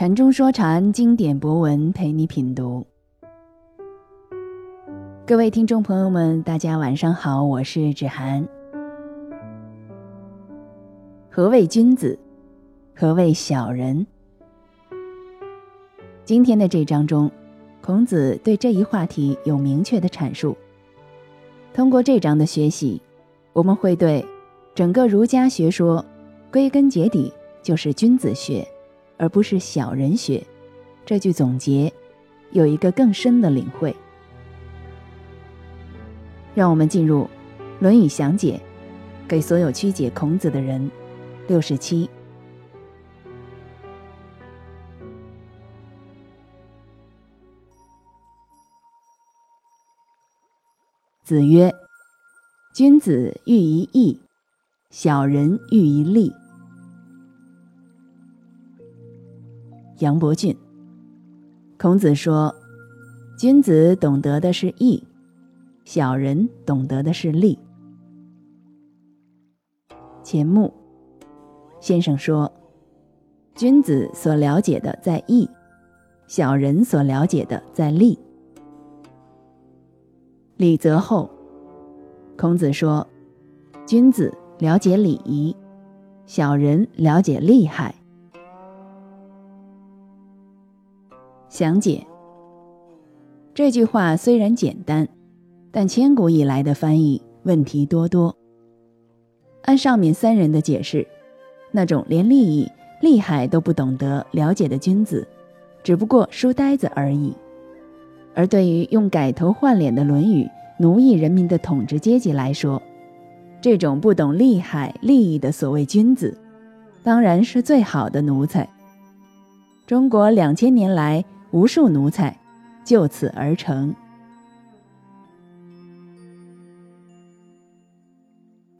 禅中说禅，经典博文陪你品读。各位听众朋友们，大家晚上好，我是芷涵。何谓君子？何谓小人？今天的这章中，孔子对这一话题有明确的阐述。通过这章的学习，我们会对整个儒家学说，归根结底就是君子学，而不是小人学。这句总结有一个更深的领会。让我们进入《论语详解》，给所有曲解孔子的人。六十七。子曰：“君子喻于义，小人喻于利。”杨伯峻。孔子说：“君子懂得的是义，小人懂得的是利。”钱穆先生说：“君子所了解的在义，小人所了解的在利。”礼则后，孔子说：“君子了解礼仪，小人了解利害。”详解这句话虽然简单，但千古以来的翻译问题多多。按上面三人的解释，那种连利益、利害都不懂得了解的君子，只不过书呆子而已。而对于用改头换脸的《论语》奴役人民的统治阶级来说，这种不懂利害利益的所谓君子，当然是最好的奴才。中国两千年来，无数奴才就此而成。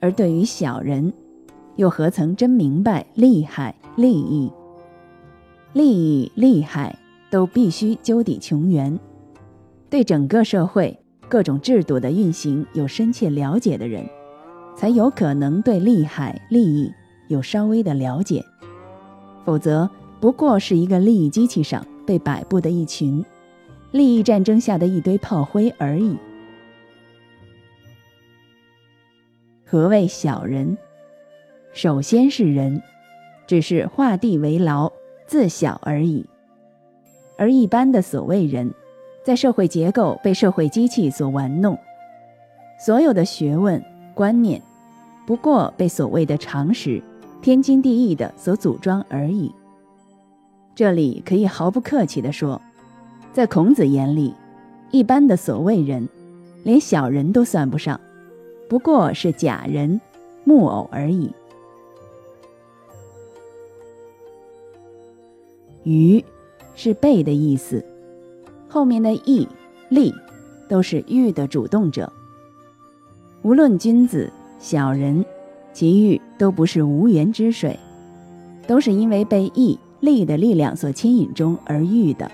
而对于小人，又何曾真明白利害利益？利益利害都必须究底穷源。对整个社会各种制度的运行有深切了解的人，才有可能对利害利益有稍微的了解，否则不过是一个利益机器上被摆布的一群利益战争下的一堆炮灰而已。何谓小人？首先是人，只是画地为牢，自小而已。而一般的所谓人。在社会结构被社会机器所玩弄，所有的学问观念，不过被所谓的常识天经地义的所组装而已。这里可以毫不客气地说，在孔子眼里，一般的所谓人，连小人都算不上，不过是假人、木偶而已。愚是背的意思。后面的义、利，都是欲的主动者。无论君子、小人，其欲都不是无源之水，都是因为被义、利的力量所牵引中而欲的。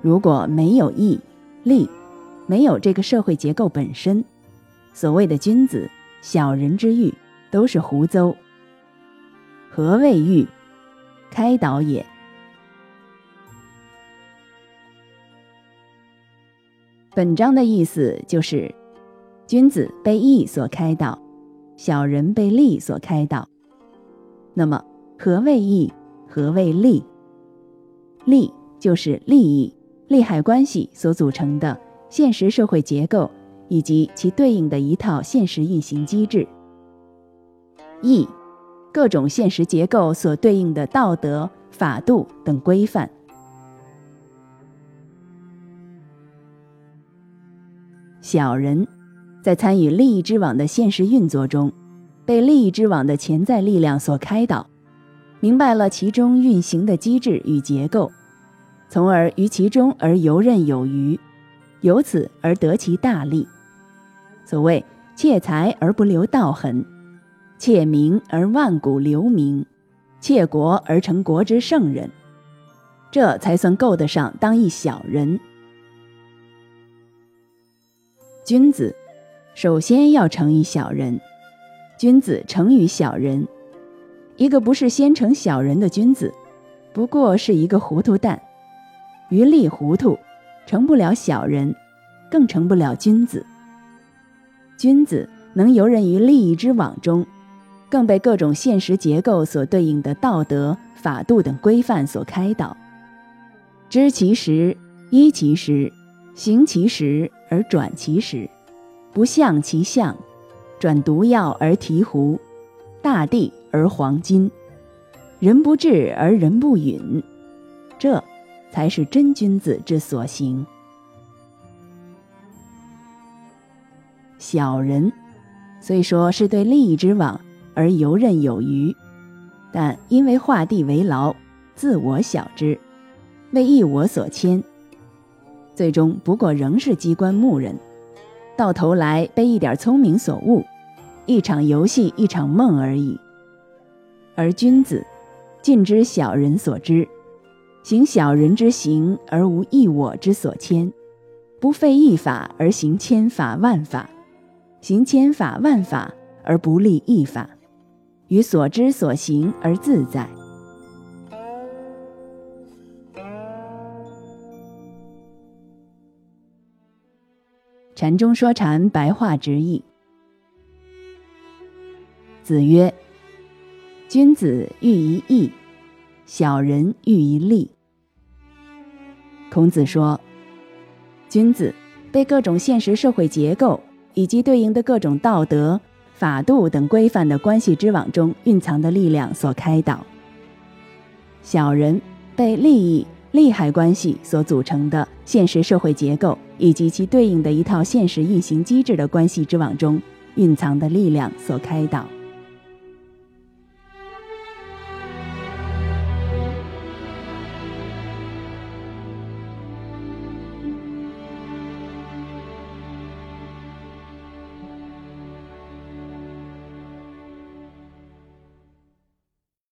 如果没有义、利，没有这个社会结构本身，所谓的君子、小人之欲都是胡诌。何谓欲？开导也。本章的意思就是，君子被义所开导，小人被利所开导。那么，何谓义？何谓利？利就是利益、利害关系所组成的现实社会结构以及其对应的一套现实运行机制。义，各种现实结构所对应的道德、法度等规范。小人，在参与利益之网的现实运作中，被利益之网的潜在力量所开导，明白了其中运行的机制与结构，从而于其中而游刃有余，由此而得其大利。所谓窃财而不留道痕，窃名而万古留名，窃国而成国之圣人，这才算够得上当一小人。君子首先要成于小人，君子成于小人。一个不是先成小人的君子，不过是一个糊涂蛋，于利糊涂，成不了小人，更成不了君子。君子能游刃于利益之网中，更被各种现实结构所对应的道德、法度等规范所开导，知其实，依其实，行其实而转其实，不象其象，转毒药而提壶，大地而黄金。人不智而人不允，这才是真君子之所行。小人虽说是对利益之网而游刃有余，但因为画地为牢，自我小之，为一我所牵，最终不过仍是机关木人，到头来被一点聪明所误，一场游戏，一场梦而已。而君子。尽知小人所知，行小人之行而无一我之所牵，不废一法而行千法万法，行千法万法而不立一法，于所知所行而自在。禅中说禅，白话直译。子曰。君子喻于义，小人喻于利。孔子说，君子被各种现实社会结构以及对应的各种道德、法度等规范的关系之网中蕴藏的力量所开导；小人被利益、利害关系所组成的现实社会结构以及其对应的一套现实运行机制的关系之网中蕴藏的力量所开导。